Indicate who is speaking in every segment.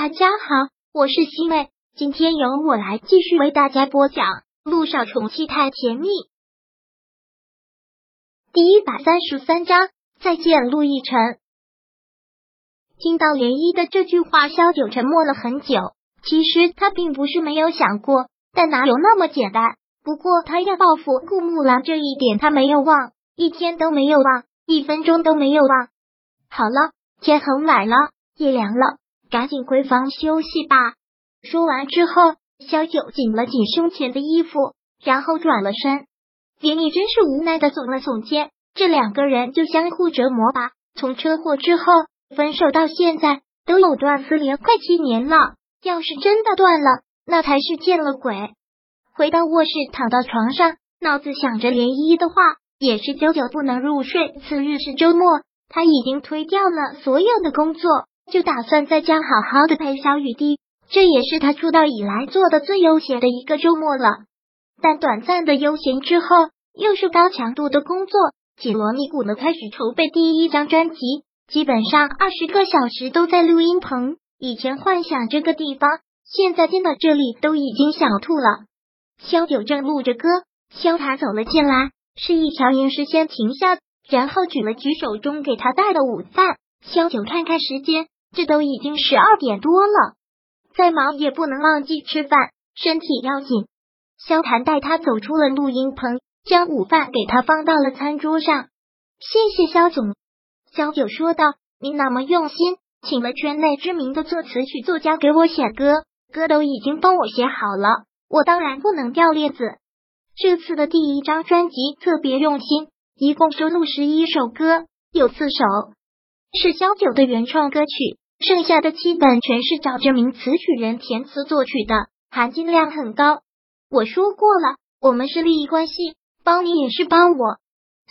Speaker 1: 大家好，我是西妹，今天由我来继续为大家播讲《陆少宠妻太甜蜜》第一百三十三章。再见，陆亦辰。听到涟漪的这句话，萧九沉默了很久。其实他并不是没有想过，但哪有那么简单？不过他要报复顾木兰这一点，他没有忘，一天都没有忘，一分钟都没有忘。好了，天很晚了，夜凉了。赶紧回房休息吧。说完之后，萧九紧了紧胸前的衣服，然后转了身。连你真是无奈的耸了耸肩。这两个人就相互折磨吧。从车祸之后分手到现在，都有断丝连快七年了。要是真的断了，那才是见了鬼。回到卧室，躺到床上，脑子想着连依的话，也是久久不能入睡。次日是周末，他已经推掉了所有的工作。就打算在家好好的陪小雨滴，这也是他出道以来做的最悠闲的一个周末了。但短暂的悠闲之后，又是高强度的工作，紧锣密鼓的开始筹备第一张专辑，基本上二十个小时都在录音棚。以前幻想这个地方，现在进到这里都已经想吐了。萧九正录着歌，萧塔走了进来，示意乔英是先停下，然后举了举手中给他带的午饭。萧九看看时间。这都已经十二点多了，再忙也不能忘记吃饭，身体要紧。萧谭带他走出了录音棚，将午饭给他放到了餐桌上。谢谢萧总，萧九说道：“你那么用心，请了圈内知名的作词曲作家给我写歌，歌都已经帮我写好了，我当然不能掉链子。这次的第一张专辑特别用心，一共收录十一首歌，有四首。”是萧九的原创歌曲，剩下的七本全是找这名词曲人填词作曲的，含金量很高。我说过了，我们是利益关系，帮你也是帮我。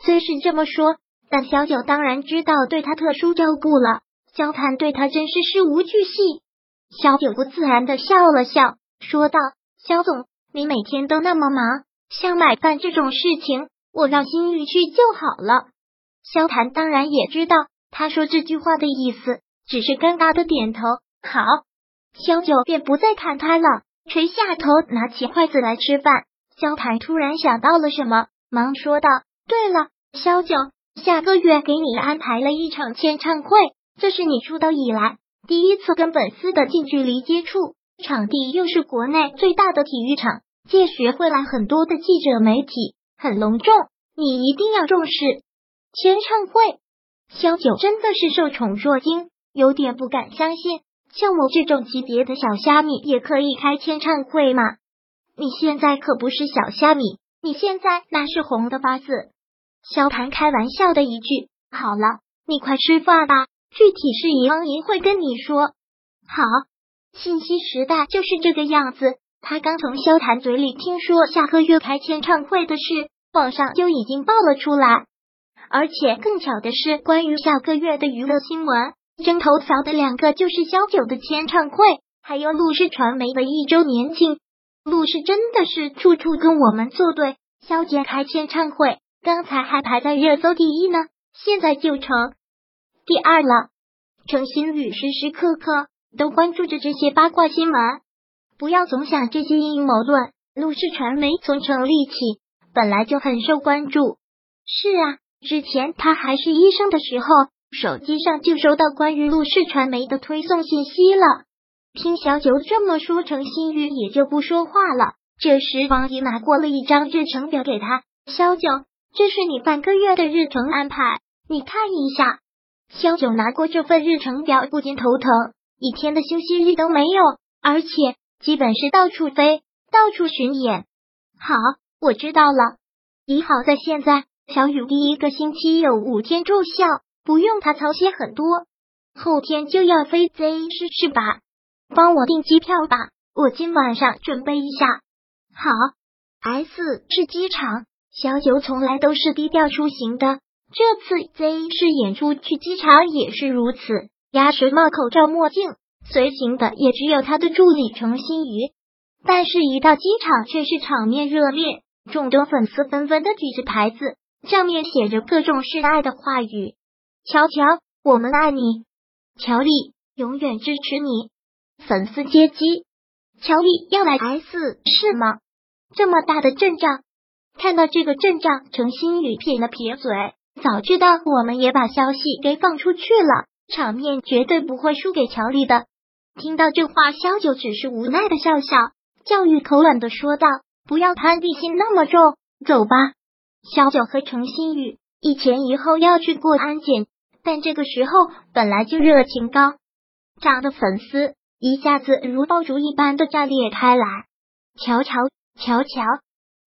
Speaker 1: 虽是这么说，但萧九当然知道对他特殊照顾了。萧谈对他真是事无巨细。萧九不自然的笑了笑，说道：“萧总，你每天都那么忙，像买饭这种事情，我让心玉去就好了。”萧谈当然也知道。他说这句话的意思只是尴尬的点头。好，萧九便不再看他了，垂下头拿起筷子来吃饭。萧谭突然想到了什么，忙说道：“对了，萧九，下个月给你安排了一场签唱会，这是你出道以来第一次跟粉丝的近距离接触，场地又是国内最大的体育场，届时会来很多的记者媒体，很隆重，你一定要重视签唱会。”萧九真的是受宠若惊，有点不敢相信，像我这种级别的小虾米也可以开签唱会吗？你现在可不是小虾米，你现在那是红的发紫。萧谭开玩笑的一句：“好了，你快吃饭吧，具体事宜王莹会跟你说。”好，信息时代就是这个样子。他刚从萧谭嘴里听说下个月开签唱会的事，网上就已经爆了出来。而且更巧的是，关于下个月的娱乐新闻，争头条的两个就是萧九的签唱会，还有陆氏传媒的一周年庆。陆氏真的是处处跟我们作对，萧姐开签唱会，刚才还排在热搜第一呢，现在就成第二了。程新宇时时刻刻都关注着这些八卦新闻，不要总想这些阴谋论。陆氏传媒从成立起，本来就很受关注。是啊。之前他还是医生的时候，手机上就收到关于陆氏传媒的推送信息了。听小九这么说，程新宇也就不说话了。这时，王姨拿过了一张日程表给他：“小九，这是你半个月的日程安排，你看一下。”小九拿过这份日程表，不禁头疼，一天的休息日都没有，而且基本是到处飞，到处巡演。好，我知道了。你好在现在。小雨第一个星期有五天住校，不用他操心很多。后天就要飞 Z 市是吧？帮我订机票吧，我今晚上准备一下。好，S 是机场。小九从来都是低调出行的，这次 Z 市演出去机场也是如此。鸭舌帽、口罩、墨镜，随行的也只有他的助理程新宇。但是，一到机场却是场面热烈，众多粉丝纷纷的举着牌子。上面写着各种示爱的话语，乔乔，我们爱你，乔丽，永远支持你。粉丝接机，乔丽要来 S 是吗？这么大的阵仗，看到这个阵仗，程新宇撇了撇嘴，早知道我们也把消息给放出去了，场面绝对不会输给乔丽的。听到这话，萧九只是无奈的笑笑，教育口吻的说道：“不要攀比心那么重，走吧。”萧九和程新宇一前一后要去过安检，但这个时候本来就热情高涨的粉丝一下子如爆竹一般的炸裂开来。瞧瞧瞧瞧，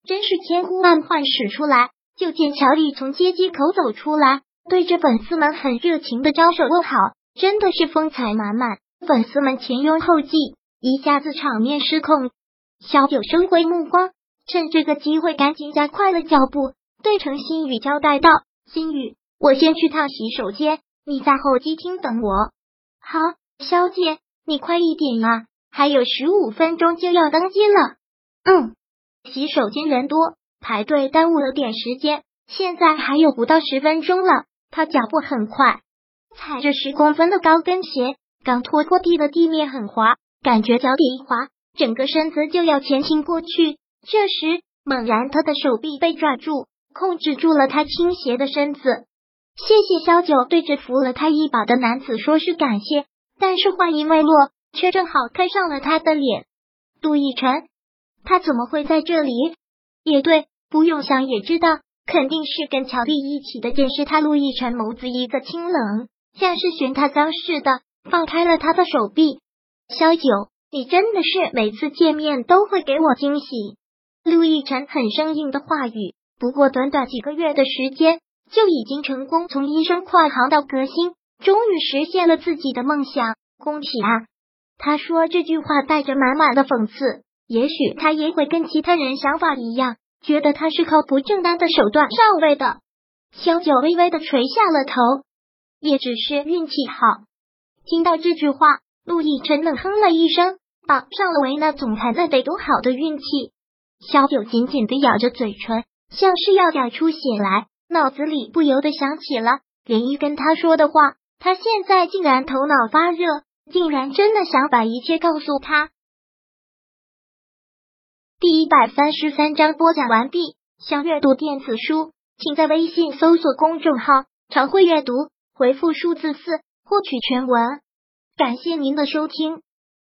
Speaker 1: 真是千呼万唤始出来，就见乔丽从接机口走出来，对着粉丝们很热情的招手问好，真的是风采满满。粉丝们前拥后继，一下子场面失控。小九收回目光，趁这个机会赶紧加快了脚步，对程新宇交代道：“新宇，我先去趟洗手间，你在候机厅等我。”好，小姐，你快一点啊，还有十五分钟就要登机了。嗯，洗手间人多，排队耽误了点时间，现在还有不到十分钟了。他脚步很快，踩着十公分的高跟鞋。刚拖过地的地面很滑，感觉脚底一滑，整个身子就要前倾过去。这时，猛然他的手臂被抓住，控制住了他倾斜的身子。谢谢萧九对着扶了他一把的男子说是感谢，但是话音未落，却正好看上了他的脸。杜奕晨，他怎么会在这里？也对，不用想也知道，肯定是跟乔丽一起的。见识他，陆亦辰眸子一个清冷，像是寻他脏似的。放开了他的手臂，萧九，你真的是每次见面都会给我惊喜。陆亦辰很生硬的话语，不过短短几个月的时间，就已经成功从医生跨行到歌星，终于实现了自己的梦想，恭喜啊！他说这句话带着满满的讽刺，也许他也会跟其他人想法一样，觉得他是靠不正当的手段上位的。萧九微微的垂下了头，也只是运气好。听到这句话，陆亦辰冷哼了一声，绑上了维纳总裁那得多好的运气。小九紧紧的咬着嘴唇，像是要咬出血来，脑子里不由得想起了连依跟他说的话。他现在竟然头脑发热，竟然真的想把一切告诉他。第一百三十三章播讲完毕。想阅读电子书，请在微信搜索公众号“常会阅读”，回复数字四。获取全文，感谢您的收听。